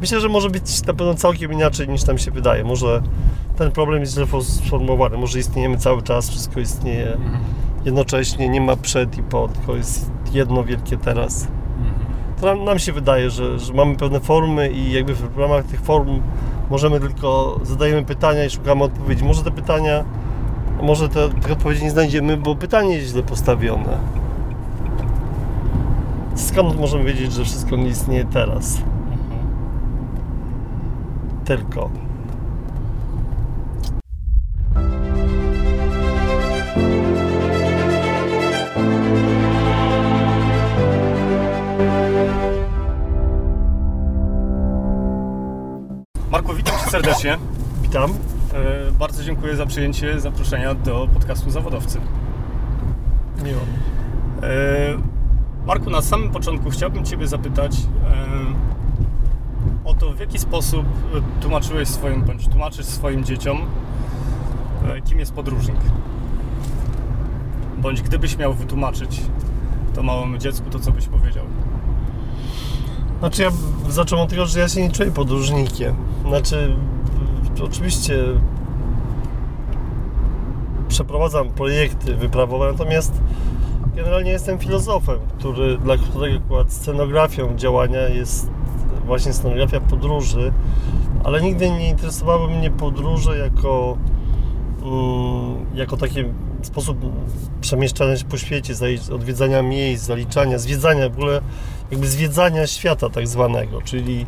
Myślę, że może być na pewno całkiem inaczej niż nam się wydaje. Może ten problem jest źle sformułowany, może istniejemy cały czas, wszystko istnieje jednocześnie, nie ma przed i po, tylko jest jedno wielkie teraz. To nam, nam się wydaje, że, że mamy pewne formy i jakby w ramach tych form możemy tylko zadajemy pytania i szukamy odpowiedzi. Może te pytania, może te, tych odpowiedzi nie znajdziemy, bo pytanie jest źle postawione. Skąd możemy wiedzieć, że wszystko nie istnieje teraz? Tylko. Marku, witam Cię serdecznie. Witam. E, Bardzo dziękuję za przyjęcie zaproszenia do podcastu Zawodowcy. Miło. E, Marku, na samym początku chciałbym Ciebie zapytać e, o to, w jaki sposób tłumaczyłeś swoim, bądź tłumaczysz swoim dzieciom, e, kim jest podróżnik. Bądź gdybyś miał wytłumaczyć to małemu dziecku, to co byś powiedział? Znaczy ja zacząłem od tego, że ja się nie czuję podróżnikiem. Znaczy, oczywiście przeprowadzam projekty wyprawowe, natomiast generalnie jestem filozofem, który, dla którego akurat scenografią działania jest właśnie scenografia podróży, ale nigdy nie interesowały mnie podróże jako, mm, jako taki sposób przemieszczania się po świecie, odwiedzania miejsc, zaliczania, zwiedzania, w ogóle jakby zwiedzania świata tak zwanego, czyli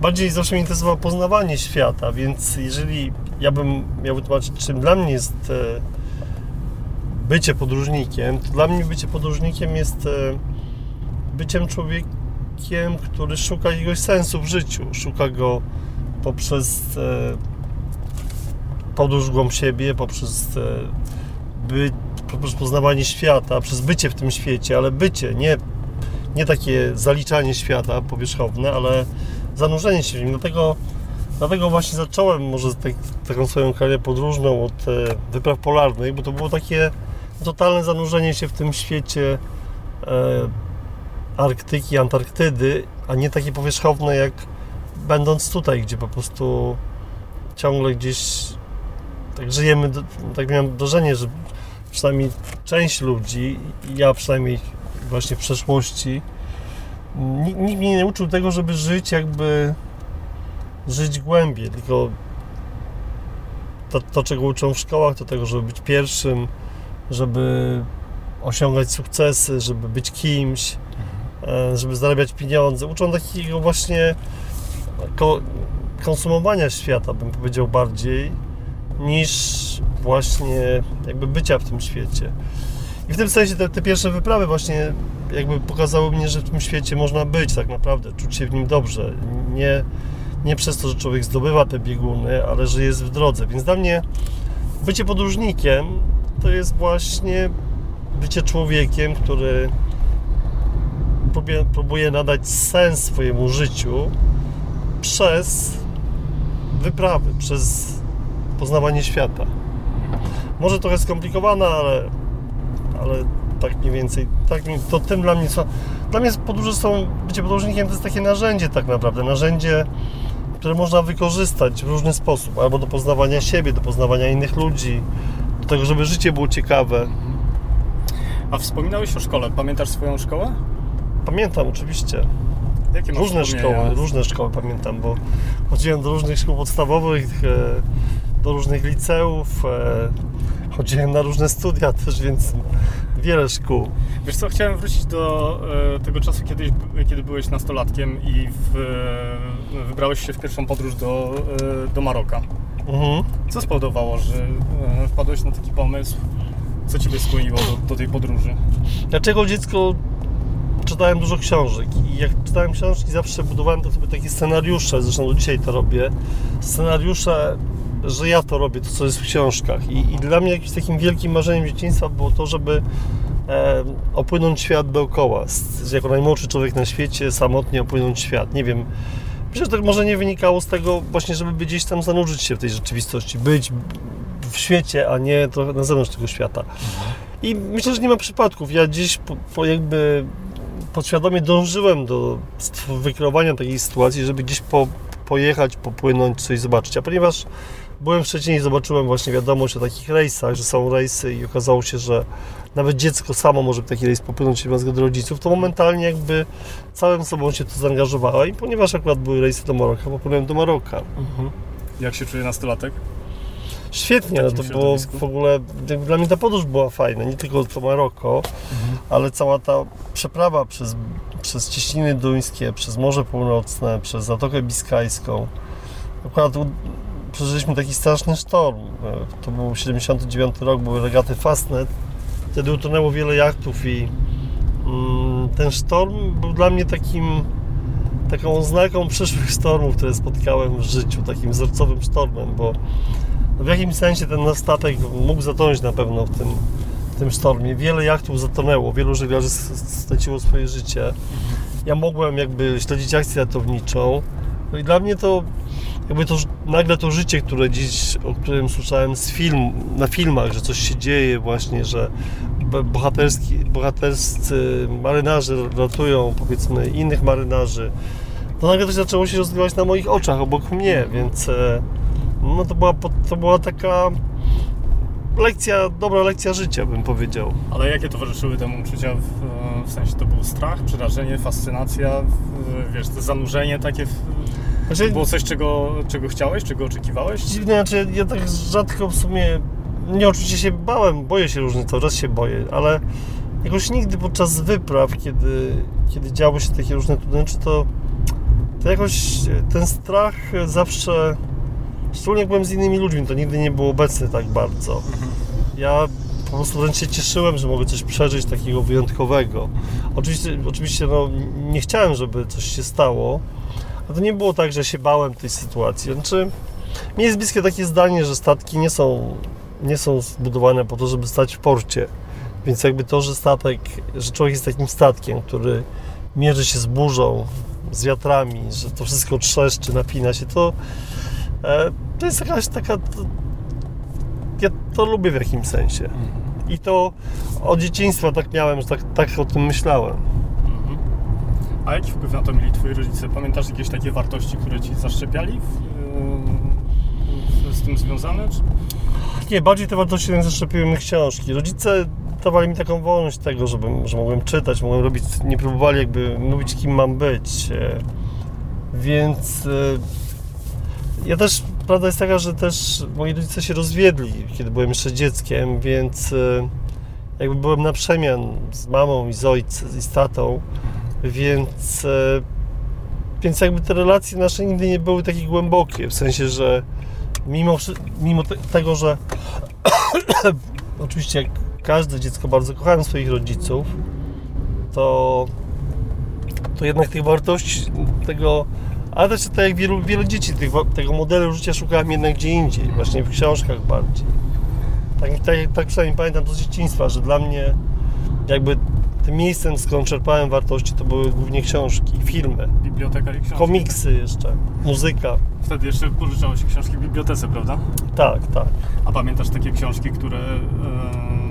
bardziej zawsze mnie interesowało poznawanie świata, więc jeżeli ja bym miał wytłumaczyć, czym dla mnie jest e, bycie podróżnikiem, to dla mnie bycie podróżnikiem jest e, byciem człowiekiem, który szuka jakiegoś sensu w życiu, szuka go poprzez e, podróż głąb siebie, poprzez, e, by, poprzez poznawanie świata, przez bycie w tym świecie, ale bycie, nie, nie takie zaliczanie świata powierzchowne, ale zanurzenie się w nim. Dlatego, dlatego właśnie zacząłem może tak, taką swoją karierę podróżną od e, wypraw polarnych, bo to było takie totalne zanurzenie się w tym świecie e, Arktyki, Antarktydy, a nie takie powierzchowne jak będąc tutaj, gdzie po prostu ciągle gdzieś tak żyjemy, tak miałem wrażenie, że przynajmniej część ludzi, ja przynajmniej właśnie w przeszłości, nikt, mnie nie uczył tego, żeby żyć jakby żyć głębiej, tylko to, to, czego uczą w szkołach, to tego, żeby być pierwszym, żeby osiągać sukcesy, żeby być kimś, żeby zarabiać pieniądze. Uczą takiego właśnie ko- konsumowania świata, bym powiedział bardziej, niż właśnie jakby bycia w tym świecie. I w tym sensie te, te pierwsze wyprawy właśnie jakby pokazały mnie, że w tym świecie można być tak naprawdę, czuć się w nim dobrze. Nie, nie przez to, że człowiek zdobywa te bieguny, ale że jest w drodze. Więc dla mnie bycie podróżnikiem to jest właśnie bycie człowiekiem, który próbuje, nadać sens swojemu życiu przez wyprawy, przez poznawanie świata. Może trochę skomplikowana, ale, ale tak mniej więcej, tak, to tym dla mnie są, dla mnie podróże są, bycie podróżnikiem to jest takie narzędzie tak naprawdę, narzędzie, które można wykorzystać w różny sposób, albo do poznawania siebie, do poznawania innych ludzi, do tego, żeby życie było ciekawe. A wspominałeś o szkole. Pamiętasz swoją szkołę? Pamiętam oczywiście, Jakie różne szkoły, różne szkoły pamiętam, bo chodziłem do różnych szkół podstawowych, e, do różnych liceów, e, chodziłem na różne studia też, więc wiele szkół. Wiesz co, chciałem wrócić do e, tego czasu, kiedyś, kiedy byłeś nastolatkiem i w, wybrałeś się w pierwszą podróż do, do Maroka. Mhm. Co spowodowało, że wpadłeś na taki pomysł? Co Ciebie skłoniło do, do tej podróży? Dlaczego dziecko czytałem dużo książek i jak czytałem książki zawsze budowałem to sobie takie scenariusze, zresztą do dzisiaj to robię, scenariusze, że ja to robię, to co jest w książkach i, i dla mnie jakimś takim wielkim marzeniem dzieciństwa było to, żeby e, opłynąć świat dookoła, jako najmłodszy człowiek na świecie, samotnie opłynąć świat, nie wiem, myślę, że to może nie wynikało z tego właśnie, żeby gdzieś tam zanurzyć się w tej rzeczywistości, być w świecie, a nie trochę na zewnątrz tego świata. I myślę, że nie ma przypadków. Ja gdzieś po, po jakby podświadomie dążyłem do wykreowania takiej sytuacji, żeby gdzieś po, pojechać, popłynąć, coś zobaczyć. A ponieważ byłem w Szczecinie i zobaczyłem właśnie wiadomość o takich rejsach, że są rejsy i okazało się, że nawet dziecko samo może w taki rejs popłynąć bez zgody rodziców, to momentalnie jakby całym sobą się to zaangażowała i ponieważ akurat były rejsy do Maroka, popłynąłem do Maroka. Mhm. Jak się czuje nastolatek? Świetnie, ale to było w ogóle, dla mnie ta podróż była fajna, nie tylko to Maroko, mhm. ale cała ta przeprawa przez, przez Cieśniny Duńskie, przez Morze Północne, przez Zatokę Biskajską. Akurat przeżyliśmy taki straszny sztorm. To był 79 rok, były regaty Fastnet. Wtedy utonęło wiele jachtów i mm, ten sztorm był dla mnie takim taką oznaką przyszłych stormów, które spotkałem w życiu, takim wzorcowym sztormem, bo w jakimś sensie ten statek mógł zatonąć na pewno w tym, w tym sztormie. Wiele jachtów zatonęło, wielu żeglarzy straciło swoje życie. Ja mogłem jakby śledzić akcję ratowniczą. No i dla mnie to jakby to nagle to życie, które dziś, o którym słyszałem z film, na filmach, że coś się dzieje właśnie, że bohaterski, bohaterscy marynarze ratują powiedzmy innych marynarzy, to nagle to zaczęło się rozgrywać na moich oczach, obok mnie, więc e, no to była, to była taka lekcja, dobra lekcja życia, bym powiedział. Ale jakie towarzyszyły temu uczucia? W, w sensie to był strach, przerażenie, fascynacja, wiesz, to zanurzenie takie... W, znaczy, było coś, czego, czego chciałeś, czego oczekiwałeś? Dziwnie, znaczy ja tak rzadko w sumie, nie oczywiście się bałem, boję się różnych, cały czas się boję, ale jakoś nigdy podczas wypraw, kiedy, kiedy działy się takie różne trudności, to, to jakoś ten strach zawsze Szczególnie jak byłem z innymi ludźmi, to nigdy nie było obecny tak bardzo. Ja po prostu wręcz się cieszyłem, że mogę coś przeżyć takiego wyjątkowego. Oczywiście, oczywiście no, nie chciałem, żeby coś się stało, a to nie było tak, że się bałem tej sytuacji. Znaczy, mi jest bliskie takie zdanie, że statki nie są, nie są zbudowane po to, żeby stać w porcie. Więc jakby to, że statek, że człowiek jest takim statkiem, który mierzy się z burzą, z wiatrami, że to wszystko trzeszczy, napina się, to to jest jakaś taka... Ja to lubię w jakimś sensie. I to od dzieciństwa tak miałem, że tak, tak o tym myślałem. Mhm. A jaki wpływ na to mieli Twoi rodzice? Pamiętasz jakieś takie wartości, które Ci zaszczepiali w, w, z tym związane? Czy? Nie, bardziej te wartości zaszczepiły mi książki. Rodzice dawali mi taką wolność tego, żebym, że mogłem czytać, mogłem robić, nie próbowali jakby mówić, kim mam być. E, więc e, ja też, prawda jest taka, że też moi rodzice się rozwiedli, kiedy byłem jeszcze dzieckiem, więc e, jakby byłem na przemian z mamą i z ojcem, i z tatą, więc, e, więc jakby te relacje nasze nigdy nie były takie głębokie, w sensie, że mimo, mimo tego, że oczywiście jak każde dziecko bardzo kochałem swoich rodziców, to, to jednak tych wartości, tego ale też tak jak wielu, wielu dzieci tych, tego modelu życia szukałem jednak gdzie indziej, właśnie w książkach bardziej. Tak, tak, tak przynajmniej pamiętam to z dzieciństwa, że dla mnie jakby tym miejscem, skąd czerpałem wartości, to były głównie książki, filmy. Biblioteka i książki. Komiksy jeszcze, muzyka. Wtedy jeszcze pożyczało się książki w bibliotece, prawda? Tak, tak. A pamiętasz takie książki, które, które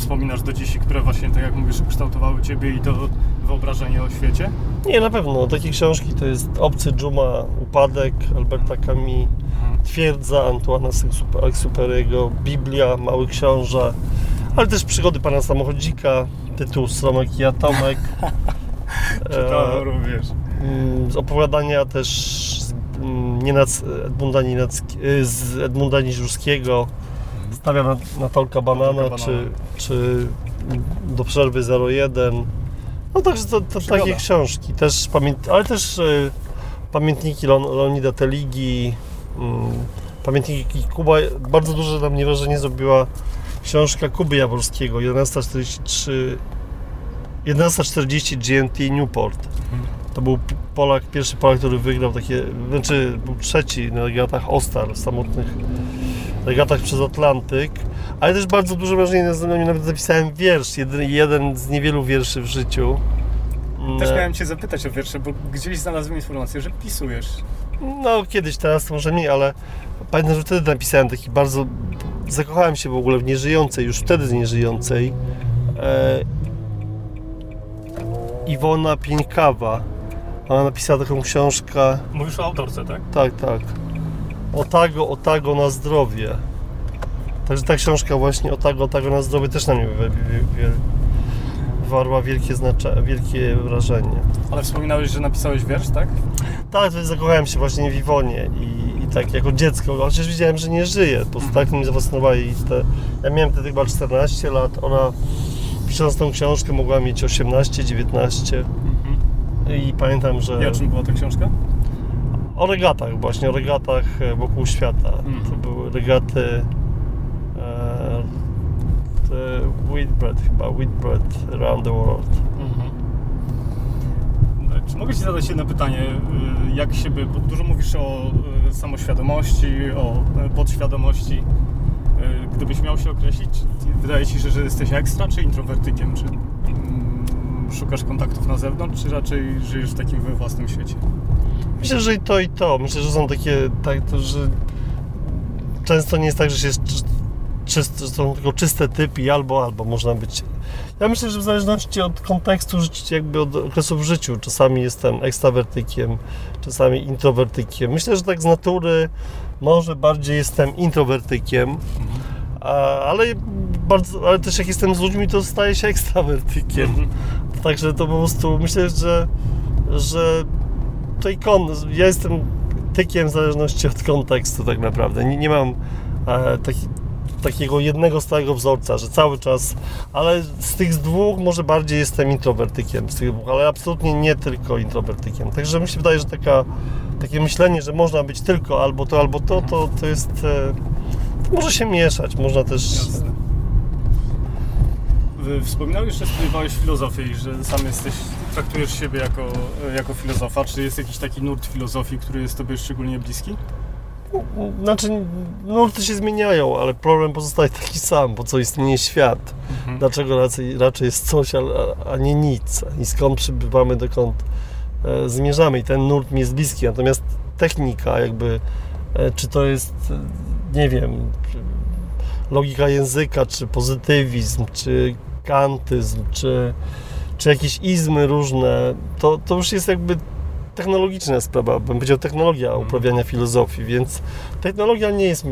wspominasz do dziś, które właśnie, tak jak mówisz, kształtowały Ciebie i to wyobrażenie o świecie? Nie, na pewno. Takie książki to jest Obcy Dżuma, Upadek Alberta Camus, mhm. Twierdza Antoana Exuperiego, Biblia, Mały Książę, ale też Przygody Pana Samochodzika, tytuł Sromek i Atomek. Czytałem e, również. Mm, z opowiadania też z, mm, Nienac, Edmunda, Nienacki, y, z Edmunda Niżurskiego, Stawia na, na Tolka Banana, czy, czy do przerwy 01. No także to, to takie książki, też pamięt, ale też y, pamiętniki Leonida Teligi, y, pamiętniki Kuba. Bardzo duże na mnie wrażenie zrobiła książka Kuby Jaworskiego 1143 1140 GMT Newport. Mhm. To był Polak, pierwszy Polak, który wygrał takie, znaczy był trzeci na regatach Ostar, samotnych regatach przez Atlantyk. Ale też bardzo duże wrażenie na mnie nawet zapisałem wiersz, jeden, jeden z niewielu wierszy w życiu. Też mm. miałem Cię zapytać o wiersze, bo gdzieś znalazłem informację, że pisujesz. No, kiedyś, teraz to może nie, ale pamiętam, że wtedy napisałem taki bardzo... Zakochałem się w ogóle w nieżyjącej, już wtedy nieżyjącej. E... Iwona Pieńkawa Ona napisała taką książkę. Mówisz o autorce, tak? Tak, tak. Otago, Otago na zdrowie. Także ta książka właśnie Otago, Otago na zdrowie też na mnie wywarła wielkie, znacze, wielkie wrażenie. Ale wspominałeś, że napisałeś wiersz, tak? Tak, to zakochałem się właśnie w Iwonie i, i tak jako dziecko, chociaż widziałem, że nie żyje, po prostu tak mnie zafascynowali te... Ja miałem wtedy chyba 14 lat, ona pisząc tą książkę mogła mieć 18, 19 mhm. i pamiętam, że... I o czym była ta książka? O regatach właśnie, o regatach e, wokół świata. Mhm. To były regaty e, Whitbread chyba, Whitbread Around the World. Mhm. No, czy mogę Ci zadać jedno pytanie? Y, jak siebie, bo dużo mówisz o y, samoświadomości, o y, podświadomości. Gdybyś miał się określić, wydaje Ci się, że jesteś ekstra czy introwertykiem? Czy mm, szukasz kontaktów na zewnątrz, czy raczej żyjesz w takim we własnym świecie? Myślę, że i to, i to. Myślę, że są takie, tak, to, że często nie jest tak, że się czyste, są tylko czyste typy albo, albo można być. Ja myślę, że w zależności od kontekstu, jakby od okresu w życiu, czasami jestem ekstrawertykiem, czasami introwertykiem. Myślę, że tak z natury może bardziej jestem introwertykiem, ale, bardzo, ale też jak jestem z ludźmi, to staję się ekstrawertykiem. Mhm. Także to po prostu myślę, że, że tutaj kon, ja jestem tykiem w zależności od kontekstu tak naprawdę. Nie, nie mam e, taki, takiego jednego stałego wzorca, że cały czas, ale z tych dwóch może bardziej jestem introwertykiem, z tych dwóch, ale absolutnie nie tylko introwertykiem. Także mi się wydaje, że taka, takie myślenie, że można być tylko albo to, albo to, to, to jest, e, to może się mieszać, można też... Jasne. Wspominałeś, że studiowałeś filozofię i że sam jesteś, traktujesz siebie jako, jako filozofa. Czy jest jakiś taki nurt filozofii, który jest Tobie szczególnie bliski? Znaczy, nurty się zmieniają, ale problem pozostaje taki sam, po co istnieje świat. Mhm. Dlaczego raczej, raczej jest coś, a, a, nie nic. I skąd przybywamy, dokąd e, zmierzamy. I ten nurt mi jest bliski. Natomiast technika, jakby, e, czy to jest, e, nie wiem, logika języka, czy pozytywizm, czy kantyzm, czy, czy jakieś izmy różne, to, to już jest jakby technologiczna sprawa, bym powiedział technologia mhm. uprawiania filozofii, więc technologia nie jest,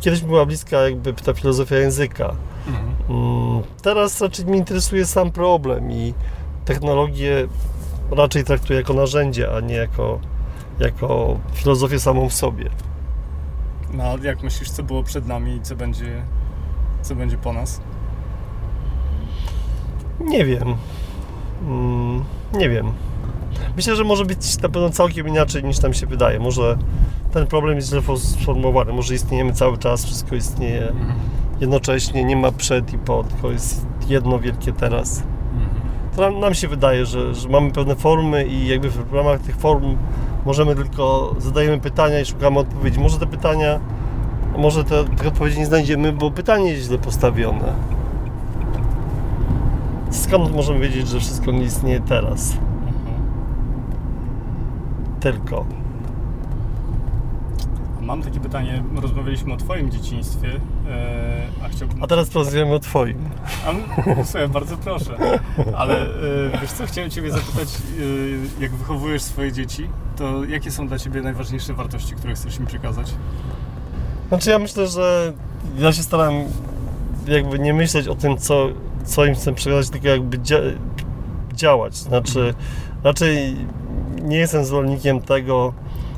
kiedyś była bliska jakby ta filozofia języka. Mhm. Mm, teraz raczej mnie interesuje sam problem i technologię raczej traktuję jako narzędzie, a nie jako, jako filozofię samą w sobie. No, jak myślisz, co było przed nami i co będzie, co będzie po nas? Nie wiem. Mm, nie wiem. Myślę, że może być na pewno całkiem inaczej niż nam się wydaje. Może ten problem jest źle sformułowany. Może istniejemy cały czas, wszystko istnieje jednocześnie, nie ma przed i po, tylko jest jedno wielkie teraz. To nam, nam się wydaje, że, że, mamy pewne formy i jakby w ramach tych form możemy tylko zadajemy pytania i szukamy odpowiedzi. Może te pytania, może te, te odpowiedzi nie znajdziemy, bo pytanie jest źle postawione. Skąd możemy wiedzieć, że wszystko nie istnieje teraz? tylko. Mam takie pytanie, rozmawialiśmy o Twoim dzieciństwie, e, a chciałbym... A teraz porozmawiamy o Twoim. A, słuchaj, bardzo proszę. Ale e, wiesz co, chciałem Ciebie zapytać, e, jak wychowujesz swoje dzieci, to jakie są dla Ciebie najważniejsze wartości, które chcesz im przekazać? Znaczy ja myślę, że ja się staram jakby nie myśleć o tym, co, co im chcę przekazać, tylko jakby dzia działać. Znaczy mhm. raczej nie jestem zwolennikiem tego.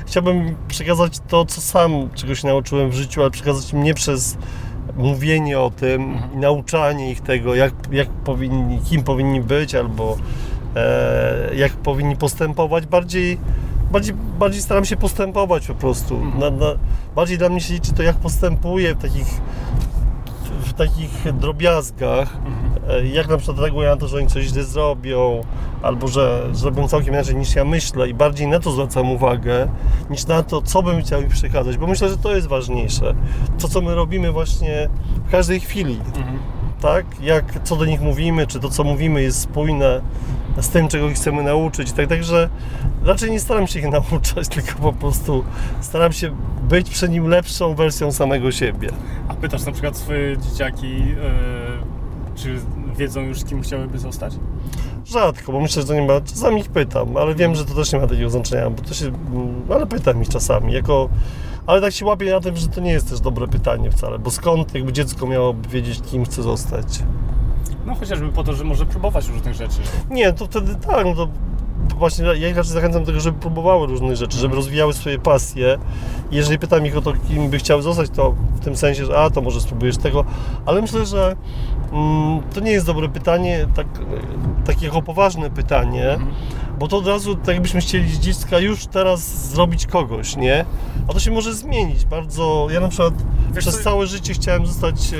Chciałbym przekazać to, co sam czegoś nauczyłem w życiu, ale przekazać im nie przez mówienie o tym mhm. nauczanie ich tego, jak, jak powinni, kim powinni być albo e, jak powinni postępować. Bardziej, bardziej, bardziej staram się postępować po prostu. Mhm. Na, na, bardziej dla mnie się liczy to, jak postępuję w takich w takich drobiazgach, mhm. jak na przykład reaguję na to, że oni coś źle zrobią, albo że zrobią całkiem inaczej niż ja myślę i bardziej na to zwracam uwagę, niż na to, co bym chciał im przekazać, bo myślę, że to jest ważniejsze. To, co my robimy właśnie w każdej chwili. Mhm. Tak? Jak, co do nich mówimy, czy to, co mówimy jest spójne z tym, czego ich chcemy nauczyć. Tak, także raczej nie staram się ich nauczać, tylko po prostu staram się być przed nim lepszą wersją samego siebie. A pytasz na przykład swoje dzieciaki, yy, czy wiedzą już, kim chciałyby zostać? Rzadko, bo myślę, że to nie ma, czasami ich pytam, ale wiem, że to też nie ma takiego znaczenia, bo to się, ale pytam ich czasami, jako, ale tak się łapię na tym, że to nie jest też dobre pytanie wcale, bo skąd jakby dziecko miałoby wiedzieć, kim chce zostać? No chociażby po to, że może próbować różnych rzeczy. Nie, to wtedy tak, no to właśnie ja ich raczej zachęcam do tego, żeby próbowały różnych rzeczy, żeby rozwijały swoje pasje. I jeżeli pytam ich o to, kim by chciały zostać, to w tym sensie, że a, to może spróbujesz tego, ale myślę, że mm, to nie jest dobre pytanie, tak, takie jako poważne pytanie, bo to od razu, tak jakbyśmy chcieli z dziecka już teraz zrobić kogoś, nie? A to się może zmienić bardzo. Ja na przykład Wiesz przez całe życie chciałem zostać,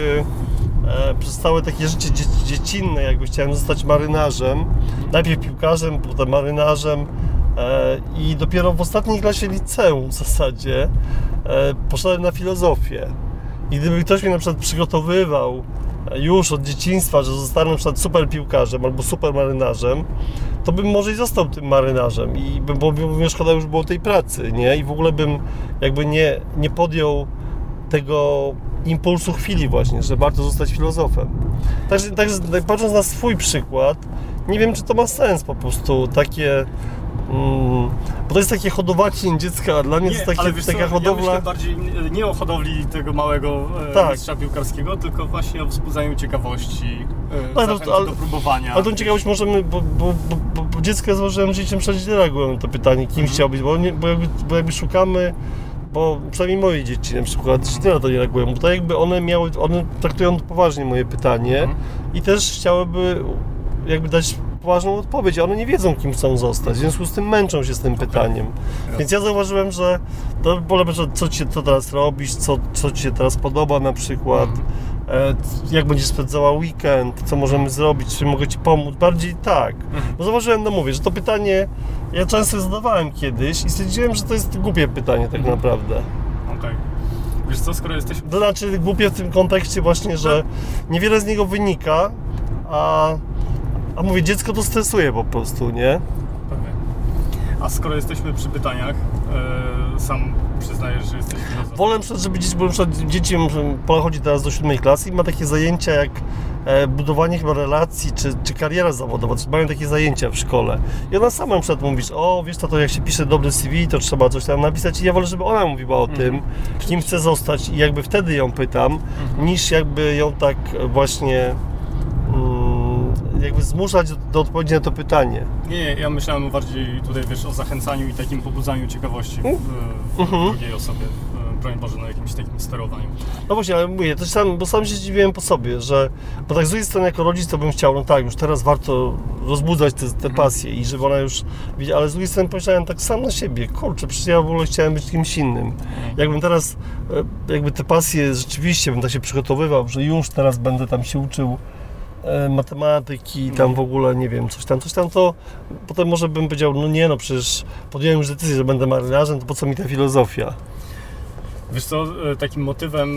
e, przez całe takie życie dzie dziecinne, jakby chciałem zostać marynarzem. Najpierw piłkarzem, potem marynarzem. E, I dopiero w ostatniej klasie liceum w zasadzie e, poszedłem na filozofię. I gdyby ktoś mnie na przykład przygotowywał e, już od dzieciństwa, że zostanę na przykład super piłkarzem albo super marynarzem, to bym może i został tym marynarzem i bym, bo by szkoda już było tej pracy, nie? I w ogóle bym jakby nie, nie podjął tego impulsu chwili właśnie, że warto zostać filozofem. Także, także tak patrząc na swój przykład, nie wiem, czy to ma sens po prostu takie... Mm, bo to jest takie hodowanie dziecka, a dla mnie to jest takie, wiesz taka co, ja hodowla... myślę bardziej nie- nie o hodowli tego małego e, Tak. mistrza piłkarskiego, tylko właśnie o wzbudzaniu ciekawości, e, No, to- ale- do próbowania. Ale tą ciekawość możemy, bo, bo, bo, bo, dziecko ja nie reagują na to pytanie, kim chciał być, bo, nie, bo, jakby, bo jakby szukamy, bo przynajmniej moje dzieci na przykład nie na to nie reagują, bo to jakby one miały, one traktują poważnie moje pytanie Mhm. i też chciałyby jakby dać poważną odpowiedź, a one nie wiedzą, kim chcą zostać, w związku z tym męczą się z tym pytaniem. Więc ja zauważyłem, że to pole, że co ci co teraz robisz, co, co ci się teraz podoba na przykład, e, jak będziesz spędzała weekend, co możemy zrobić, czy mogę ci pomóc, bardziej tak. Bo zauważyłem, no mówię, że to pytanie ja często zadawałem kiedyś i stwierdziłem, że to jest głupie pytanie tak naprawdę. Okej. Wiesz co, skoro jesteśmy... To znaczy głupie w tym kontekście właśnie, że niewiele z niego wynika, a, a mówię, dziecko to stresuje po prostu, nie? Pewnie. A skoro jesteśmy przy pytaniach, e, sam przyznajesz, że jesteś filozofem. Wolę, żeby dzieci, bo dzieci, chodzi teraz do siódmej klasy i ma takie zajęcia jak e, budowanie chyba relacji, czy, czy kariera zawodowa, czy mają takie zajęcia w szkole. I ona sama na przykład mówi, że, o wiesz to jak się pisze dobry CV, to trzeba coś tam napisać i ja wolę, żeby ona mówiła o tym, kim chce zostać i jakby wtedy ją pytam, niż jakby ją tak właśnie mm, jakby zmuszać do, odpowiedzi na to pytanie. Nie, ja myślałem bardziej tutaj, wiesz, o zachęcaniu i takim pobudzaniu ciekawości w, w Mhm. drugiej osobie. e, Broń Boże, na jakimś takim sterowaniu. No właśnie, ale mówię, to sam, bo sam się zdziwiłem po sobie, że, bo tak z drugiej strony jako rodzic to bym chciał, no tak, już teraz warto rozbudzać te, te pasje i żeby ona już ale z drugiej strony pomyślałem tak sam na siebie, kurczę, przecież ja w ogóle chciałem być kimś innym. Jakbym teraz, e, jakby te pasje rzeczywiście, bym tak się przygotowywał, że już teraz będę tam się uczył matematyki, tam w ogóle, nie wiem, coś tam, coś tam, to potem może bym powiedział, no nie, no przecież podjąłem już decyzję, że będę marynarzem, to po co mi ta filozofia? Wiesz co, e, takim motywem,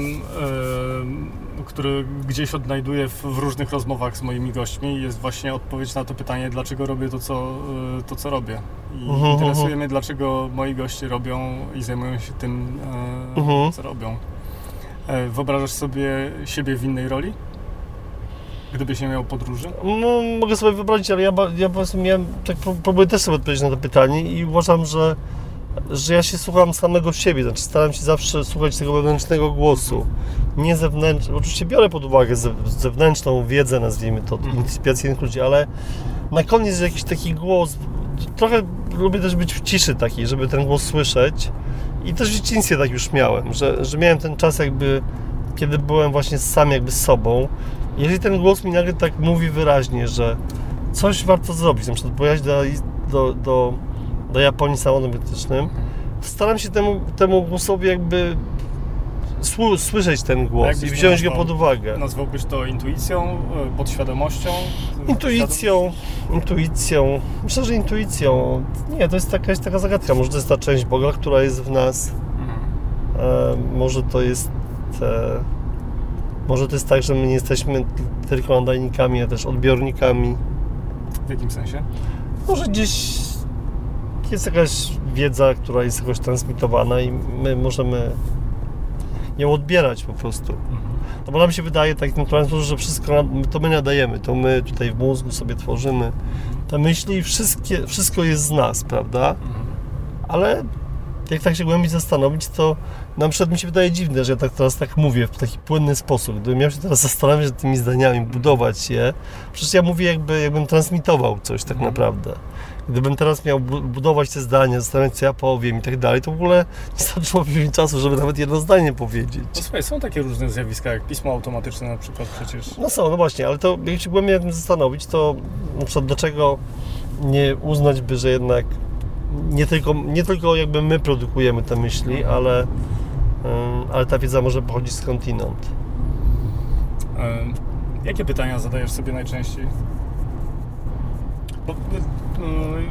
e, który gdzieś odnajduję w, różnych rozmowach z moimi gośćmi jest właśnie odpowiedź na to pytanie, dlaczego robię to, co, e, to, co robię. I Mhm, interesuje mhm. mnie, dlaczego moi goście robią i zajmują się tym, e, Mhm. co robią. E, wyobrażasz sobie siebie w innej roli? Gdybyś nie miał podróży? No, mogę sobie wyobrazić, ale ja, ja po prostu miałem, tak pró- próbuję też sobie odpowiedzieć na to pytanie i uważam, że, że ja się słucham samego siebie, znaczy staram się zawsze słuchać tego wewnętrznego głosu, nie zewnętrznego, oczywiście biorę pod uwagę ze, zewnętrzną wiedzę, nazwijmy to, Mhm. inspirację innych ludzi, ale na koniec jest jakiś taki głos, trochę lubię też być w ciszy takiej, żeby ten głos słyszeć i też w dzieciństwie tak już miałem, że, że miałem ten czas jakby, kiedy byłem właśnie sam jakby z sobą, jeżeli ten głos mi nagle tak mówi wyraźnie, że coś warto zrobić, na przykład pojechać do, do, do, do Japonii samochodem elektrycznym, to staram się temu, temu głosowi jakby sły, słyszeć ten głos i wziąć go pod uwagę. Nazwałbyś to intuicją, e, podświadomością? Intuicją, intuicją, myślę, że intuicją, nie, to jest jakaś taka zagadka, może to jest ta część Boga, która jest w nas, Mhm. e, może to jest e, może to jest tak, że my nie jesteśmy tylko nadajnikami, a też odbiornikami W jakim sensie? Może gdzieś jest jakaś wiedza, która jest jakoś transmitowana i my możemy... ją odbierać po prostu. No bo nam się wydaje tak naturalnie, że wszystko to my nadajemy, to my tutaj w mózgu sobie tworzymy te myśli, wszystkie, wszystko jest z nas, prawda? Ale jak tak się głębiej zastanowić, to na przykład mi się wydaje dziwne, że ja tak teraz tak mówię w taki płynny sposób. Gdybym miał się teraz zastanawiać nad tymi zdaniami, budować je, przecież ja mówię jakby, jakbym transmitował coś tak naprawdę. Gdybym teraz miał budować te zdania, zastanawiać co ja powiem i tak dalej, to w ogóle nie starczyłoby mi czasu, żeby nawet jedno zdanie powiedzieć. No słuchaj, są takie różne zjawiska, jak pismo automatyczne na przykład przecież. No są, no właśnie, ale to jak się głębiej nad tym zastanowić, to na przykład dlaczego nie uznać by, że jednak nie tylko, nie tylko jakby my produkujemy te myśli, ale, ale ta wiedza może pochodzić skądinąd. Jakie pytania zadajesz sobie najczęściej? Bo, y,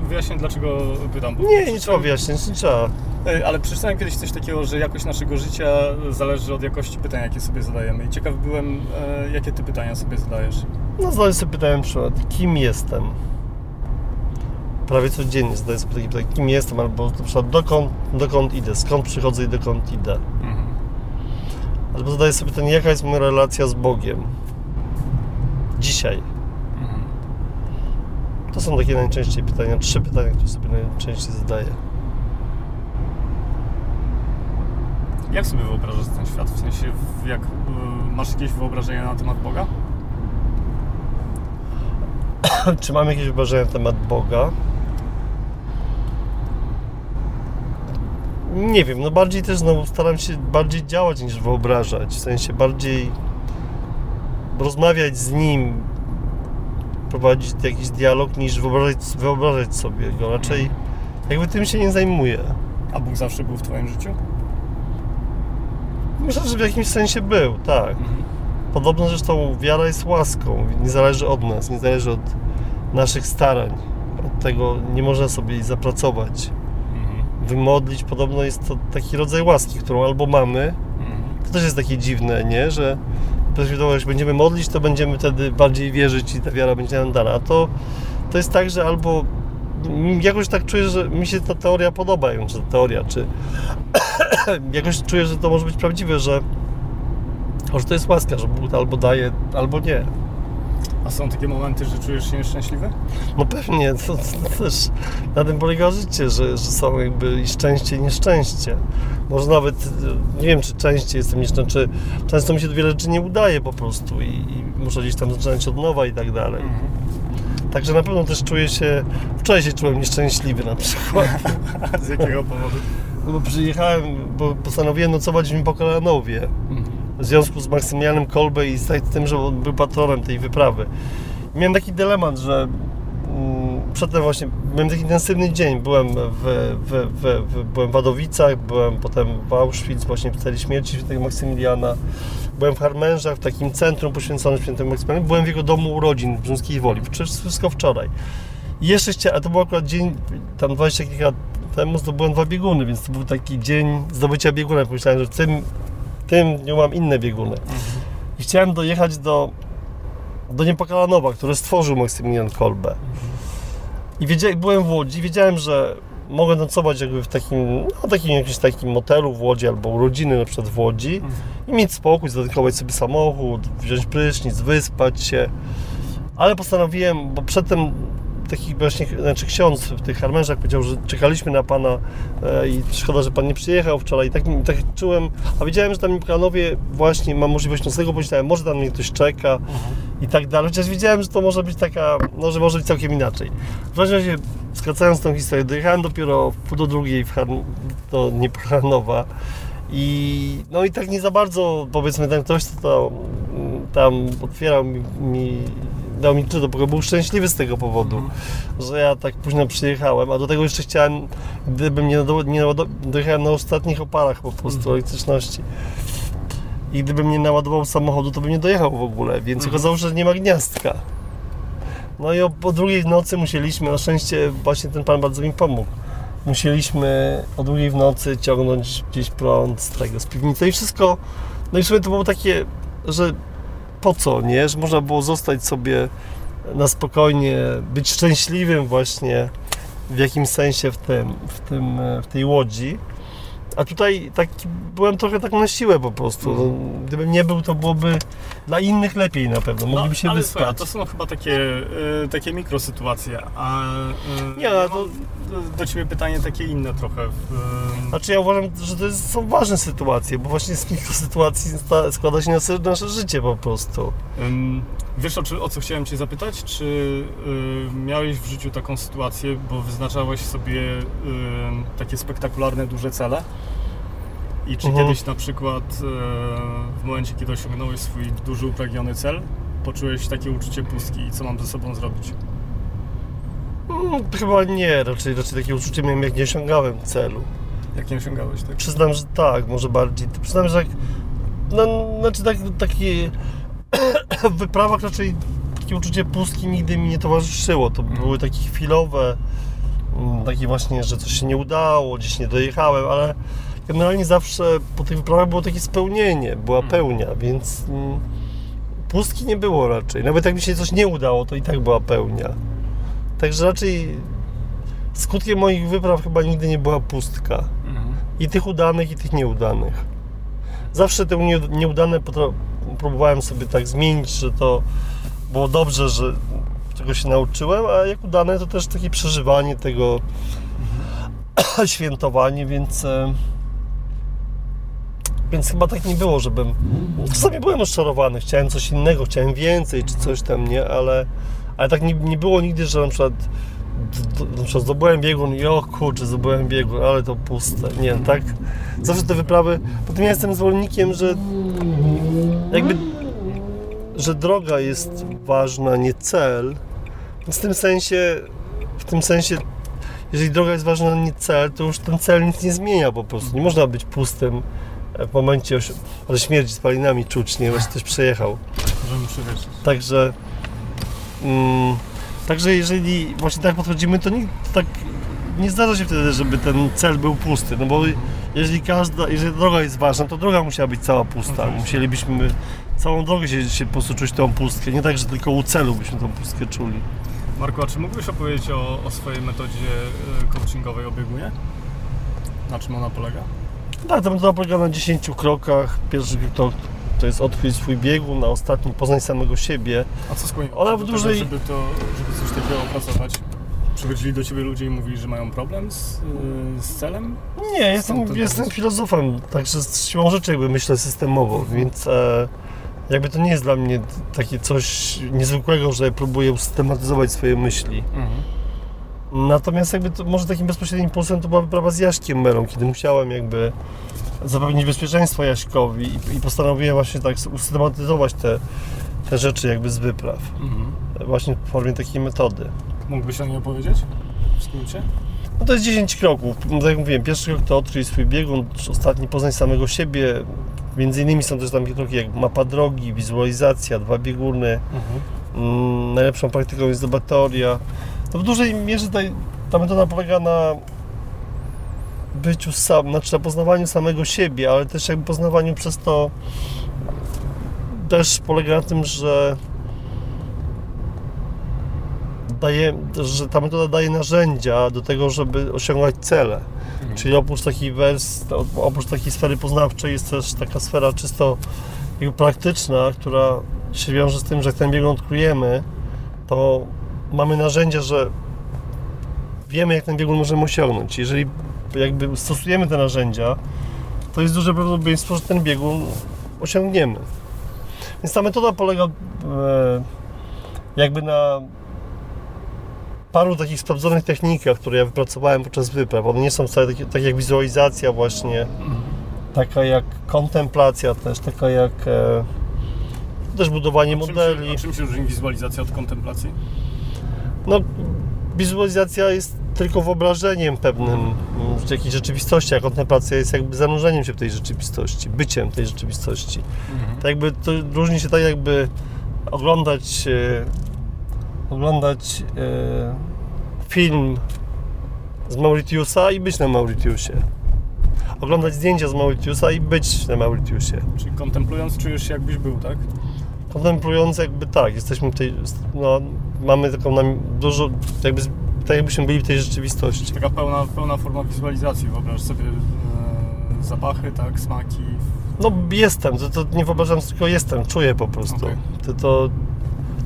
wyjaśnię dlaczego pytam. Nie, nie trzeba wyjaśnić, nie trzeba. Ale przeczytałem kiedyś coś takiego, że jakość naszego życia zależy od jakości pytań, jakie sobie zadajemy. I ciekaw byłem, e, jakie ty pytania sobie zadajesz. No zadaję sobie pytanie na przykład, kim jestem? Prawie codziennie zadaję sobie takie pytanie, kim jestem, albo na przykład dokąd, dokąd idę, skąd przychodzę i dokąd idę. Mhm. Albo zadaję sobie pytanie, jaka jest moja relacja z Bogiem dzisiaj. Mhm. To są takie najczęściej pytania, trzy pytania, które sobie najczęściej zadaję. Jak sobie wyobrażasz ten świat? W sensie, jak y, masz jakieś wyobrażenia na temat Boga? Czy mam jakieś wyobrażenia na temat Boga? Nie wiem, no bardziej też znowu staram się bardziej działać niż wyobrażać. W sensie bardziej rozmawiać z nim, prowadzić jakiś dialog niż wyobrażać, wyobrażać sobie go. Raczej jakby tym się nie zajmuję. A Bóg zawsze był w Twoim życiu? Myślę, że w jakimś sensie był, tak. Mhm. Podobno zresztą wiara jest łaską, nie zależy od nas, nie zależy od naszych starań. Od tego nie można sobie jej zapracować wymodlić. Podobno jest to taki rodzaj łaski, którą albo mamy. To też jest takie dziwne, nie? Że jak będziemy modlić, to będziemy wtedy bardziej wierzyć i ta wiara będzie nam dana. A to, to jest tak, że albo jakoś tak czuję, że mi się ta teoria podoba, czy ta teoria, czy jakoś czuję, że to może być prawdziwe, że, że to jest łaska, że Bóg albo daje, albo nie. A są takie momenty, że czujesz się nieszczęśliwy? No pewnie, to, to też na tym polega życie, że, że są jakby i szczęście i nieszczęście. Może nawet, nie wiem czy częściej jestem nieszczęśliwy, czy często mi się wiele rzeczy nie udaje po prostu i, i muszę gdzieś tam zaczynać od nowa i tak dalej. Mhm. Także na pewno też czuję się, wczoraj się czułem nieszczęśliwy na przykład. Z jakiego powodu? No bo przyjechałem, bo postanowiłem nocować w Pokolanowie. Mhm w związku z Maksymilianem Kolbe i z tym, że on był patronem tej wyprawy. Miałem taki dylemat, że mm, przedtem właśnie miałem taki intensywny dzień. Byłem w, w, w, w, byłem w Wadowicach, byłem potem w Auschwitz, właśnie w celi śmierci świętego Maksymiliana. Byłem w Harmężach, w takim centrum poświęconym świętemu Maksymilianowi. Byłem w jego domu urodzin w Brzymskiej Woli. Wszystko wczoraj. I jeszcze chciałem, a to był akurat dzień, tam 20 kilka temu zdobyłem dwa bieguny, więc to był taki dzień zdobycia bieguna. Pomyślałem, że w tym tym dniu mam inne bieguny. I chciałem dojechać do, do Niepokalanowa, który stworzył Maksymilian Kolbe. I wiedziałem, byłem w Łodzi, wiedziałem, że mogę nocować jakby w takim, no, takim jakimś takim motelu w Łodzi albo urodziny na przykład w Łodzi i mieć spokój, zadekować sobie samochód, wziąć prysznic, wyspać się. Ale postanowiłem, bo przedtem taki właśnie, znaczy ksiądz w tych harmerzach powiedział, że czekaliśmy na Pana e, i szkoda, że Pan nie przyjechał wczoraj. I tak, tak czułem, a wiedziałem, że tam Planowie właśnie mam możliwość nocnego, pomyślałem, może tam mnie ktoś czeka mhm. i tak dalej. Chociaż wiedziałem, że to może być taka, no, że może być całkiem inaczej. W każdym razie, skracając tą historię, dojechałem dopiero pół do drugiej w Harn do Nieplanowa i no i tak nie za bardzo, powiedzmy, ten ktoś, to tam otwierał mi, mi dał mi klucz do był szczęśliwy z tego powodu, mm. że ja tak późno przyjechałem, a do tego jeszcze chciałem, gdybym nie, nie dojechałem na ostatnich oparach po prostu mm. elektryczności. I gdybym nie naładował samochodu, to bym nie dojechał w ogóle, więc mm. okazało się, że nie ma gniazdka. No i o, po drugiej nocy musieliśmy, na szczęście właśnie ten pan bardzo mi pomógł. Musieliśmy o drugiej w nocy ciągnąć gdzieś prąd z tego, z piwnicy i wszystko. No i w sumie to było takie, że po co, nie? Że można było zostać sobie na spokojnie, być szczęśliwym właśnie w jakimś sensie w tym, w tym, w tej łodzi. A tutaj taki, byłem trochę tak na siłę po prostu. No, gdybym nie był, to byłoby dla innych lepiej na pewno. Mogliby się No, ale wyspać. słuchaj, to są chyba takie, e, takie mikrosytuacje, a e, Nie, ale to- do, Ciebie pytanie takie inne trochę. W, Znaczy ja uważam, że to jest, są ważne sytuacje, bo właśnie z mikrosytuacji składa się nasze, nasze życie po prostu. Ym, Wiesz o, czy, o co chciałem Cię zapytać? Czy y, miałeś w życiu taką sytuację, bo wyznaczałeś sobie y, takie spektakularne, duże cele? I czy Mhm. kiedyś na przykład y, w momencie, kiedy osiągnąłeś swój duży, upragniony cel, poczułeś takie uczucie pustki i co mam ze sobą zrobić? Mm, chyba nie, raczej, raczej takie uczucie miałem jak nie osiągałem celu. Jak nie osiągałeś tak? Przyznam, że tak, może bardziej. Przyznam, że jak, no, znaczy tak, taki w wyprawach raczej takie uczucie pustki nigdy mi nie towarzyszyło. To Mhm. były takie chwilowe, mm, takie właśnie, że coś się nie udało, gdzieś nie dojechałem, ale generalnie zawsze po tych wyprawach było takie spełnienie, była Mhm. pełnia, więc mm, pustki nie było raczej. Nawet jak mi się coś nie udało, to i tak była pełnia. Także raczej skutkiem moich wypraw chyba nigdy nie była pustka. Mhm. I tych udanych, i tych nieudanych. Zawsze te nie- nieudane próbowałem sobie tak zmienić, że to było dobrze, że czego się nauczyłem, a jak udane to też takie przeżywanie tego, świętowanie, więc e, więc chyba tak nie było, żebym czasami byłem rozczarowany, chciałem coś innego, chciałem więcej, czy coś tam, nie, ale, ale tak nie, nie było nigdy, że na przykład na przykład zdobyłem biegun i o kurczę, zdobyłem biegun, ale to puste. Nie, tak? Zawsze te wyprawy. Potem ja jestem zwolennikiem, że jakby, że droga jest ważna, nie cel. W tym sensie, w tym sensie, jeżeli droga jest ważna, nie cel, to już ten cel nic nie zmienia po prostu. Nie można być pustym w momencie, osi- ale śmierdzi spalinami czuć, nie? Właśnie ktoś przejechał. Możemy przywieźć. Także, mm, także jeżeli właśnie tak podchodzimy, to nie, tak nie zdarza się wtedy, żeby ten cel był pusty, no bo jeżeli każda, jeżeli droga jest ważna, to droga musiała być cała pusta. Oczywiście. Musielibyśmy całą drogę się, się po prostu czuć tą pustkę, nie tak, że tylko u celu byśmy tą pustkę czuli. Marku, a czy mógłbyś opowiedzieć o, o swojej metodzie y, coachingowej o biegunie? Na czym ona polega? Tak, ta metoda polega na 10 krokach. Pierwszy krok to, to jest odkryć swój biegun, na ostatni poznać samego siebie. A co skłoniło Ona w dużej- żeby, to, żeby coś takiego opracować? Przychodzili do Ciebie ludzie i mówili, że mają problem z, z celem? Nie, jestem, jestem filozofem, także z siłą rzeczy jakby myślę systemowo, więc e, jakby to nie jest dla mnie takie coś niezwykłego, że próbuję usystematyzować swoje myśli. Natomiast jakby to, może takim bezpośrednim impulsem to była wyprawa z Jaśkiem Melą, kiedy musiałem jakby zapewnić bezpieczeństwo Jaśkowi i, i postanowiłem właśnie tak usystematyzować te, te rzeczy jakby z wypraw. Mhm. Właśnie w formie takiej metody. Mógłbyś o niej opowiedzieć? W skrócie? No to jest 10 kroków. No Tak jak mówiłem, pierwszy krok to odkryj swój biegun, ostatni poznaj samego siebie. Między innymi są też takie kroki jak mapa drogi, wizualizacja, dwa bieguny. Mm, najlepszą praktyką jest debatoria. To w dużej mierze ta, ta metoda polega na byciu sam, znaczy na poznawaniu samego siebie, ale też jakby poznawaniu przez to też polega na tym, że daje, że ta metoda daje narzędzia do tego, żeby osiągać cele. Mhm. Czyli oprócz takiej wersji, oprócz takiej sfery poznawczej jest też taka sfera czysto praktyczna, która się wiąże z tym, że jak ten biegun odkrujemy, to mamy narzędzia, że wiemy jak ten biegun możemy osiągnąć. Jeżeli jakby stosujemy te narzędzia, to jest duże prawdopodobieństwo, że ten biegun osiągniemy. Więc ta metoda polega e, jakby na paru takich sprawdzonych technikach, które ja wypracowałem podczas wypraw. One nie są wcale takie, takie jak wizualizacja właśnie, taka jak kontemplacja też, taka jak e, też budowanie modeli. a czym się różni wizualizacja od kontemplacji? No, wizualizacja jest tylko wyobrażeniem pewnym jakiejś rzeczywistości, a kontemplacja jest jakby zanurzeniem się w tej rzeczywistości, byciem tej rzeczywistości. Tak jakby to różni się tak jakby oglądać e, oglądać e, film z Mauritiusa i być na Mauritiusie. Oglądać zdjęcia z Mauritiusa i być na Mauritiusie. Czyli kontemplując czujesz się jakbyś był, tak? Kontemplując jakby tak, jesteśmy w tej, no, mamy taką nam dużo, jakby, tak jakbyśmy byli w tej rzeczywistości. Taka pełna, pełna forma wizualizacji, wyobraź sobie. zapachy, tak, smaki. No jestem, to, to nie wyobrażam tylko jestem, czuję po prostu. Okej. To, to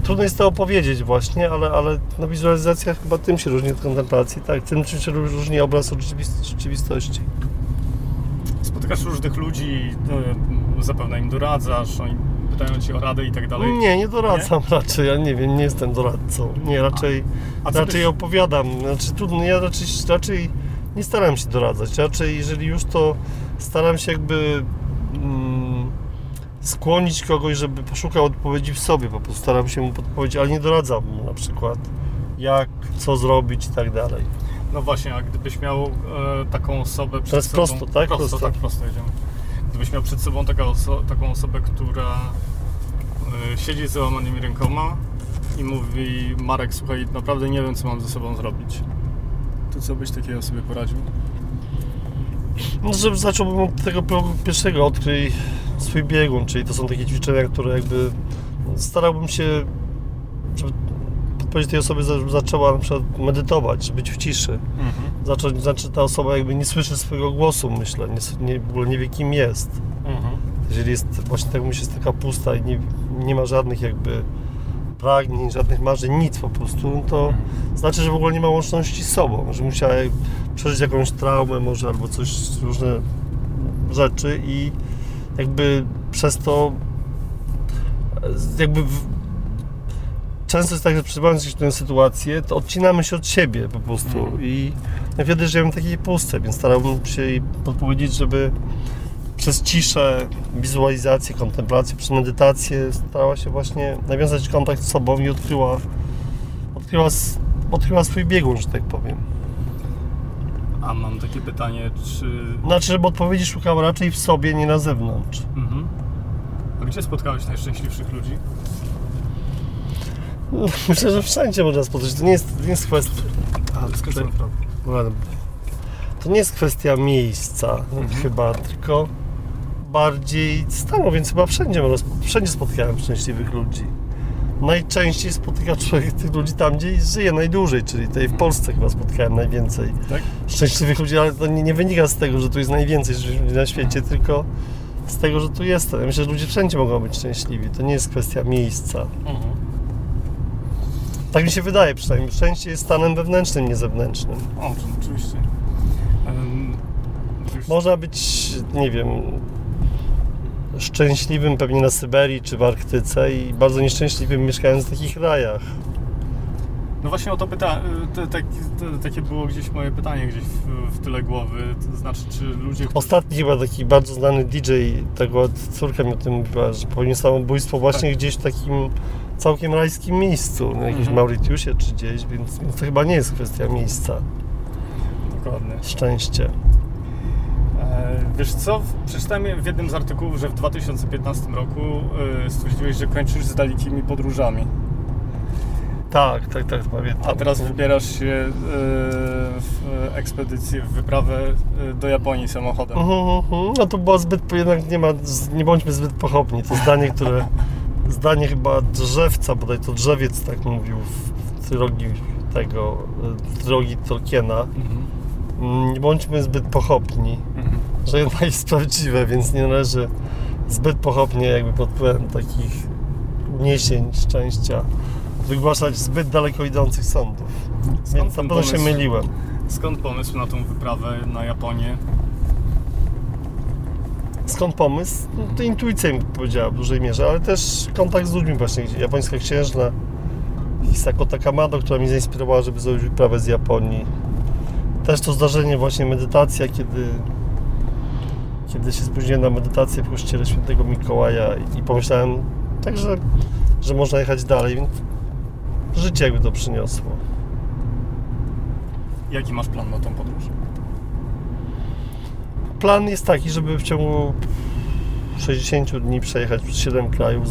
trudno jest to opowiedzieć właśnie, ale, ale no, wizualizacja chyba tym się różni od kontemplacji, tak, tym czym się różni obraz od rzeczywist- rzeczywistości. Spotykasz różnych ludzi, e, zapewne im doradzasz, oni pytają cię o radę i tak dalej. Nie, nie doradzam raczej, ja nie wiem, nie jestem doradcą. Nie, raczej, A co raczej opowiadam. Znaczy, trudno, ja raczej, raczej nie staram się doradzać. Raczej, jeżeli już, to staram się jakby mm, skłonić kogoś, żeby poszukał odpowiedzi w sobie. Po prostu staram się mu podpowiedzieć, ale nie doradzam mu na przykład jak, co zrobić i tak dalej. No właśnie, a gdybyś miał e, taką osobę przed Teraz sobą... prosto, tak? Prosto, Prosto. tak, prosto jedziemy. Gdybyś miał przed sobą taka oso- taką osobę, która siedzi z załamanymi rękoma i mówi Marek, słuchaj, naprawdę nie wiem, co mam ze sobą zrobić. To co byś takiej osobie poradził? No, żeby zacząłbym od tego progu pierwszego, odkryj swój biegun, czyli to są takie ćwiczenia, które jakby starałbym się, żeby podpowiedzieć tej osobie, żeby zaczęła na przykład medytować, żeby być w ciszy. Mhm. Zacząć, znaczy ta osoba jakby nie słyszy swojego głosu, myślę, nie, nie, w ogóle nie wie kim jest. Mhm. Jeżeli jest właśnie tak myślę, jest taka pusta i nie, nie ma żadnych jakby pragnień, żadnych marzeń, nic po prostu, no to znaczy, że w ogóle nie ma łączności z sobą, że musiała przeżyć jakąś traumę może albo coś, różne rzeczy i jakby przez to jakby w, często jest tak, że przeżywając jakąś tę sytuację, to odcinamy się od siebie po prostu Mhm. i ja wtedy żyłem w takiej pustce, więc starałbym się jej podpowiedzieć, żeby przez ciszę, wizualizację, kontemplację, przez medytację starała się właśnie nawiązać kontakt z sobą i odkryła, odkryła, odkryła swój biegun, że tak powiem. A mam takie pytanie, czy... Znaczy, żeby odpowiedzi szukała raczej w sobie, nie na zewnątrz. Mhm. A gdzie spotkałeś najszczęśliwszych ludzi? Myślę, że wszędzie można spotkać. To nie jest, to nie jest kwestia. Prawo. Ładnie. To nie jest kwestia miejsca chyba, tylko bardziej stanu, więc chyba wszędzie, wszędzie spotkałem szczęśliwych ludzi. Najczęściej spotyka człowiek tych ludzi tam, gdzie żyje najdłużej, czyli tutaj w Polsce chyba spotkałem najwięcej Tak? szczęśliwych ludzi, ale to nie, nie wynika z tego, że tu jest najwięcej ludzi na świecie, tylko z tego, że tu jestem. Ja myślę, że ludzie wszędzie mogą być szczęśliwi. To nie jest kwestia miejsca. Mhm. Tak mi się wydaje przynajmniej. Szczęście jest stanem wewnętrznym, nie zewnętrznym. O, oczywiście. Em, już- Można być, nie wiem, szczęśliwym pewnie na Syberii czy w Arktyce i bardzo nieszczęśliwym mieszkając w takich rajach. No właśnie o to pyta, te, tak, te, takie było gdzieś moje pytanie gdzieś w, w tyle głowy, to znaczy czy ludzie. Ostatni chyba taki bardzo znany DJ, tego córka mi o tym mówiła, że popełnił samobójstwo właśnie gdzieś w takim całkiem rajskim miejscu, na jakimś Mhm. Mauritiusie czy gdzieś, więc, więc to chyba nie jest kwestia miejsca, Dokładnie. szczęście. Wiesz co, przeczytałem w jednym z artykułów, że w 2015 roku e, stwierdziłeś, że kończysz z dalekimi podróżami, Tak, tak, tak, pamiętam. a teraz wybierasz się e, w ekspedycję, w wyprawę e, do Japonii samochodem. Mhm, mhm. No to było zbyt, jednak nie ma, nie bądźmy zbyt pochopni. To zdanie, które, zdanie chyba drzewca, bodaj to drzewiec tak mówił w, w trylogii tego, w trylogii Tolkiena. Mhm. Mm, Nie bądźmy zbyt pochopni, Mhm. Że jednak jest prawdziwe, więc nie należy zbyt pochopnie jakby pod wpływem takich uniesień szczęścia wygłaszać zbyt daleko idących sądów. Skąd Więc na pewno się myliłem. Skąd pomysł na tą wyprawę na Japonię? Skąd pomysł? No, to intuicja mi powiedziała w dużej mierze, ale też kontakt z ludźmi właśnie, japońska księżna Hisako Takamado, która mnie zainspirowała, żeby zrobić wyprawę z Japonii. Też to zdarzenie właśnie medytacja, kiedy kiedy się spóźniłem na medytację w kościele świętego Mikołaja i pomyślałem także, że można jechać dalej, więc życie jakby to przyniosło. Jaki masz plan na tą podróż? Plan jest taki, żeby w ciągu 60 dni przejechać przez 7 krajów,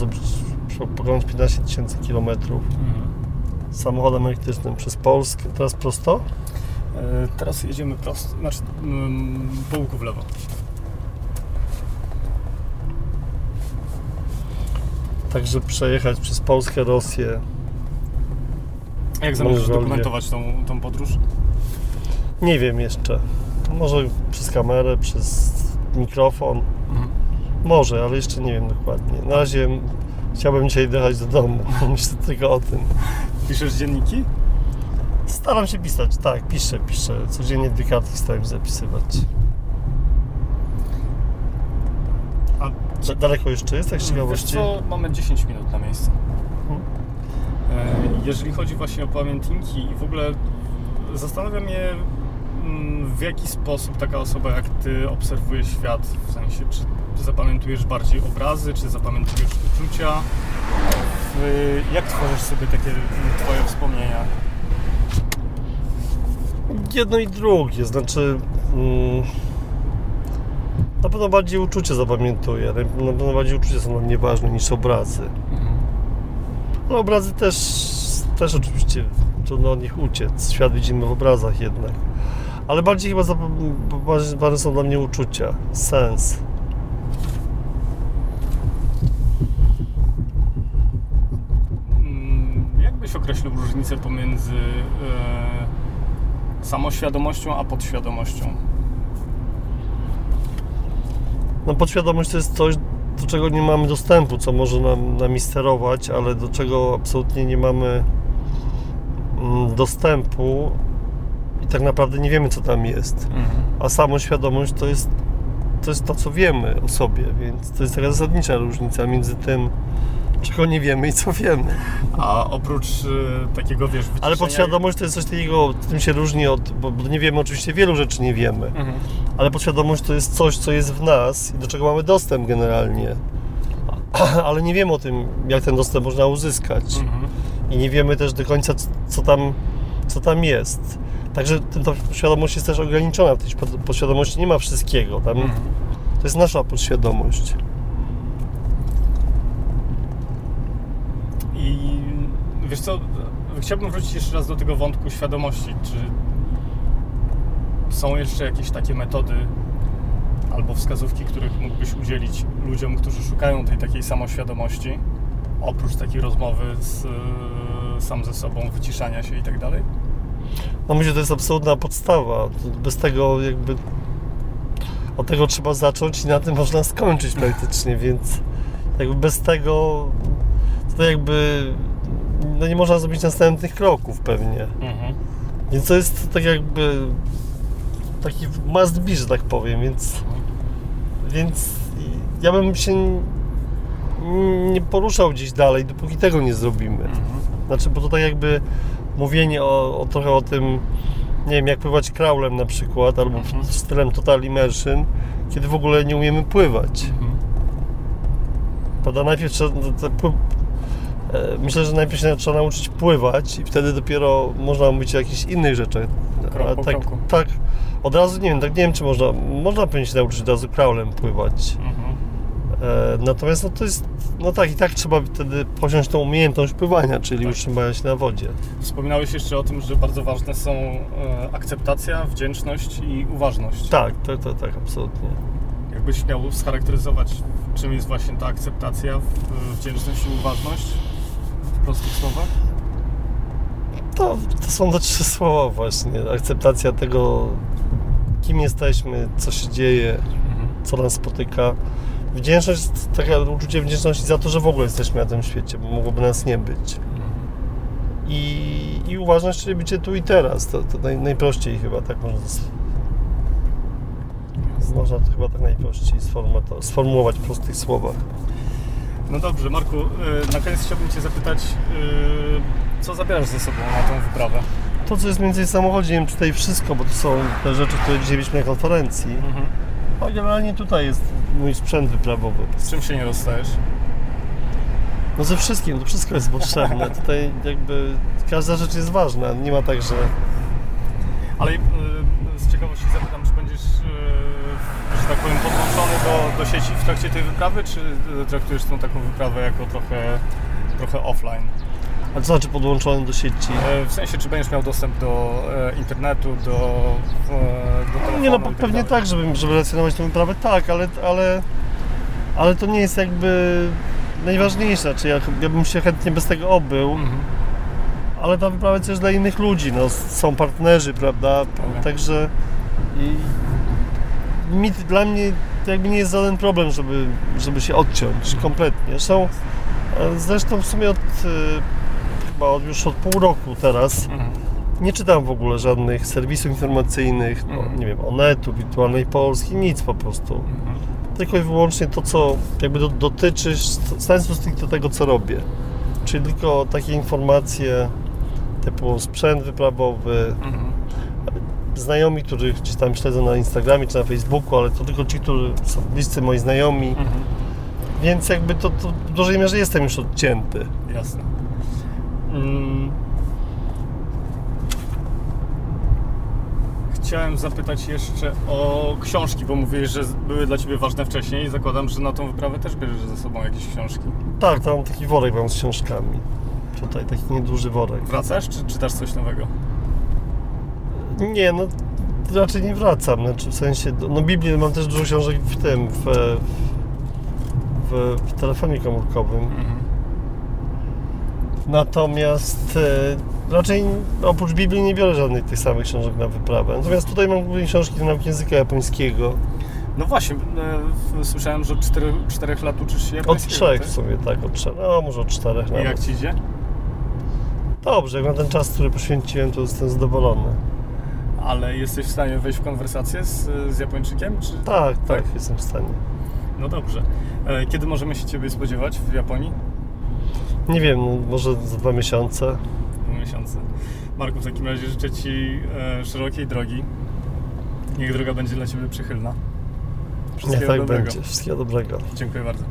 pokonać 15 tysięcy kilometrów samochodem elektrycznym przez Polskę. Teraz prosto? E, Teraz jedziemy prosto, znaczy mm, po łuku w lewo. Także przejechać przez Polskę, Rosję. Jak zamierzasz Mongolię. dokumentować tą, tą podróż? Nie wiem jeszcze. Może przez kamerę, przez mikrofon. Mhm. Może, ale jeszcze nie wiem dokładnie. Na razie chciałbym dzisiaj dojechać do domu. Myślę tylko o tym. Piszesz dzienniki? Staram się pisać, tak, piszę, piszę. Codziennie dwie kartki staram się zapisywać. Da- Daleko jeszcze jest, tak z Wiesz ciekawości? co, mamy 10 minut na miejsce. Mhm. Jeżeli chodzi właśnie o pamiętniki i w ogóle zastanawia mnie mm, w jaki sposób taka osoba jak Ty obserwuje świat, w sensie czy zapamiętujesz bardziej obrazy, czy zapamiętujesz uczucia, jak tworzysz sobie takie mm, Twoje wspomnienia? Jedno i drugie, znaczy mm, na pewno bardziej uczucie zapamiętuję, na pewno bardziej uczucia są dla mnie ważne niż obrazy. No obrazy też, też oczywiście trudno od nich uciec, świat widzimy w obrazach jednak. Ale bardziej chyba ważne są dla mnie uczucia, sens. Mm, Jak byś określił różnicę pomiędzy e, samoświadomością a podświadomością? No podświadomość to jest coś, do czego nie mamy dostępu, co może nam, nami sterować, ale do czego absolutnie nie mamy mm, dostępu i tak naprawdę nie wiemy, co tam jest. A samoświadomość to jest to, jest to co wiemy o sobie, więc to jest taka zasadnicza różnica między tym, czego nie wiemy i co wiemy. A oprócz e, takiego, wiesz, wyciszenia... Ale podświadomość to jest coś takiego, tym się różni od, bo bo nie wiemy, oczywiście wielu rzeczy nie wiemy, Mhm. ale podświadomość to jest coś, co jest w nas i do czego mamy dostęp generalnie. Ale nie wiemy o tym, jak ten dostęp można uzyskać. Mhm. I nie wiemy też do końca, co tam, co tam jest. Także ta świadomość jest też ograniczona. W tej pod- podświadomości nie ma wszystkiego. Tam, Mhm. To jest nasza podświadomość. I wiesz co, chciałbym wrócić jeszcze raz do tego wątku świadomości. Czy są jeszcze jakieś takie metody albo wskazówki, których mógłbyś udzielić ludziom, którzy szukają tej takiej samoświadomości, oprócz takiej rozmowy z, e, sam ze sobą, wyciszania się i tak dalej? No myślę, że to jest absolutna podstawa. Bez tego jakby od tego trzeba zacząć i na tym można skończyć praktycznie, więc jakby bez tego to jakby no nie można zrobić następnych kroków pewnie. Mhm. Więc to jest tak jakby taki must be, że tak powiem, więc więc ja bym się nie poruszał gdzieś dalej, dopóki tego nie zrobimy. Mhm. Znaczy, bo to tak jakby mówienie o, o trochę o tym, nie wiem, jak pływać kraulem na przykład, albo Mhm. stylem total immersion, kiedy w ogóle nie umiemy pływać. Mhm. Prawda? Najpierw trzeba, no, myślę, że najpierw się trzeba nauczyć pływać i wtedy dopiero można mówić o jakichś innych rzeczach. Krok po tak, kroku. tak, od razu, nie wiem, tak nie wiem, czy można, można pewnie się nauczyć od razu kraulem pływać. Mhm. E, natomiast no to jest, no tak, i tak trzeba wtedy posiąść tą umiejętność pływania, czyli Tak. utrzymania się na wodzie. Wspominałeś jeszcze o tym, że bardzo ważne są e, akceptacja, wdzięczność i uważność. Tak, tak, tak, tak, absolutnie. Jakbyś miał scharakteryzować, czym jest właśnie ta akceptacja, wdzięczność i uważność prostych słowach? To, to są te trzy słowa właśnie. Akceptacja tego, kim jesteśmy, co się dzieje, co nas spotyka. Wdzięczność, takie uczucie wdzięczności za to, że w ogóle jesteśmy na tym świecie, bo mogłoby nas nie być. I, i uważność, czyli bycie tu i teraz. To, to naj, najprościej chyba tak można można to chyba tak najprościej sformułować, sformułować w prostych słowach. No dobrze, Marku, e, na koniec chciałbym Cię zapytać, e, co zabierasz ze sobą na tą wyprawę? To, co jest między innymi w samochodzie, nie wiem, czy tutaj wszystko, bo to są te rzeczy, które dzisiaj mieliśmy na konferencji. A generalnie tutaj jest mój sprzęt wyprawowy. Z czym się nie rozstajesz? No ze wszystkim, to wszystko jest potrzebne. Tutaj jakby każda rzecz jest ważna. Nie ma tak, że Ale e, z ciekawości zapytam, czy będziesz, że tak powiem, podłączony do, do sieci w trakcie tej wyprawy, czy traktujesz tą taką wyprawę jako trochę, trochę offline? A co znaczy podłączony do sieci? E, W sensie, czy będziesz miał dostęp do e, internetu, do, e, do telefonu Nie no, i tak pewnie dalej? tak, żeby, żeby relacjonować tę wyprawę, tak, ale, ale, ale to nie jest jakby najważniejsze. Czy ja, ja bym się chętnie bez tego obył, Mhm. ale ta wyprawa jest też dla innych ludzi, no, są partnerzy, prawda? Okej. Także i, mi, dla mnie to jakby nie jest żaden problem, żeby, żeby się odciąć kompletnie. Są, e, zresztą w sumie od, e, chyba od, już od pół roku teraz Mhm. nie czytam w ogóle żadnych serwisów informacyjnych, no, Mhm. nie wiem, Onetu, Wirtualnej Polski, nic po prostu. Mhm. Tylko i wyłącznie to, co jakby do, dotyczy sensu stricte tego, co robię. Czyli tylko takie informacje typu sprzęt wyprawowy. Znajomi, których gdzieś tam śledzę na Instagramie czy na Facebooku, ale to tylko ci, którzy są bliscy moi znajomi, Mhm. więc jakby to, to w dużej mierze jestem już odcięty. Jasne. Mm. Chciałem zapytać jeszcze o książki, bo mówiłeś, że były dla Ciebie ważne wcześniej i zakładam, że na tą wyprawę też bierzesz ze sobą jakieś książki. Tak, to mam taki worek mam z książkami. Tutaj taki nieduży worek. Wracasz, czy czytasz coś nowego? Nie, no raczej nie wracam. Znaczy, w sensie, no Biblię mam też dużo książek w tym, w, w, w telefonie komórkowym. Mhm. Natomiast e, raczej oprócz Biblii nie biorę żadnych tych samych książek na wyprawę. Natomiast tutaj mam głównie książki do nauki języka japońskiego. No właśnie, e, słyszałem, że od 4, 4 lat uczysz się Od japońskiego, trzech ty? w sumie, tak, od trzech. No, może od czterech I jak. Ci idzie? Dobrze, jak na ten czas, który poświęciłem, to jestem zadowolony. Ale jesteś w stanie wejść w konwersację z, z Japończykiem? Czy... Tak, tak, Tak? jestem w stanie. No dobrze. E, Kiedy możemy się Ciebie spodziewać w Japonii? Nie wiem, no, może za dwa miesiące. Dwa miesiące. Marku, w takim razie życzę Ci e, szerokiej drogi. Niech droga będzie dla Ciebie przychylna. Wszystkiego tak dobrego. będzie. Wszystkiego dobrego. Dziękuję bardzo.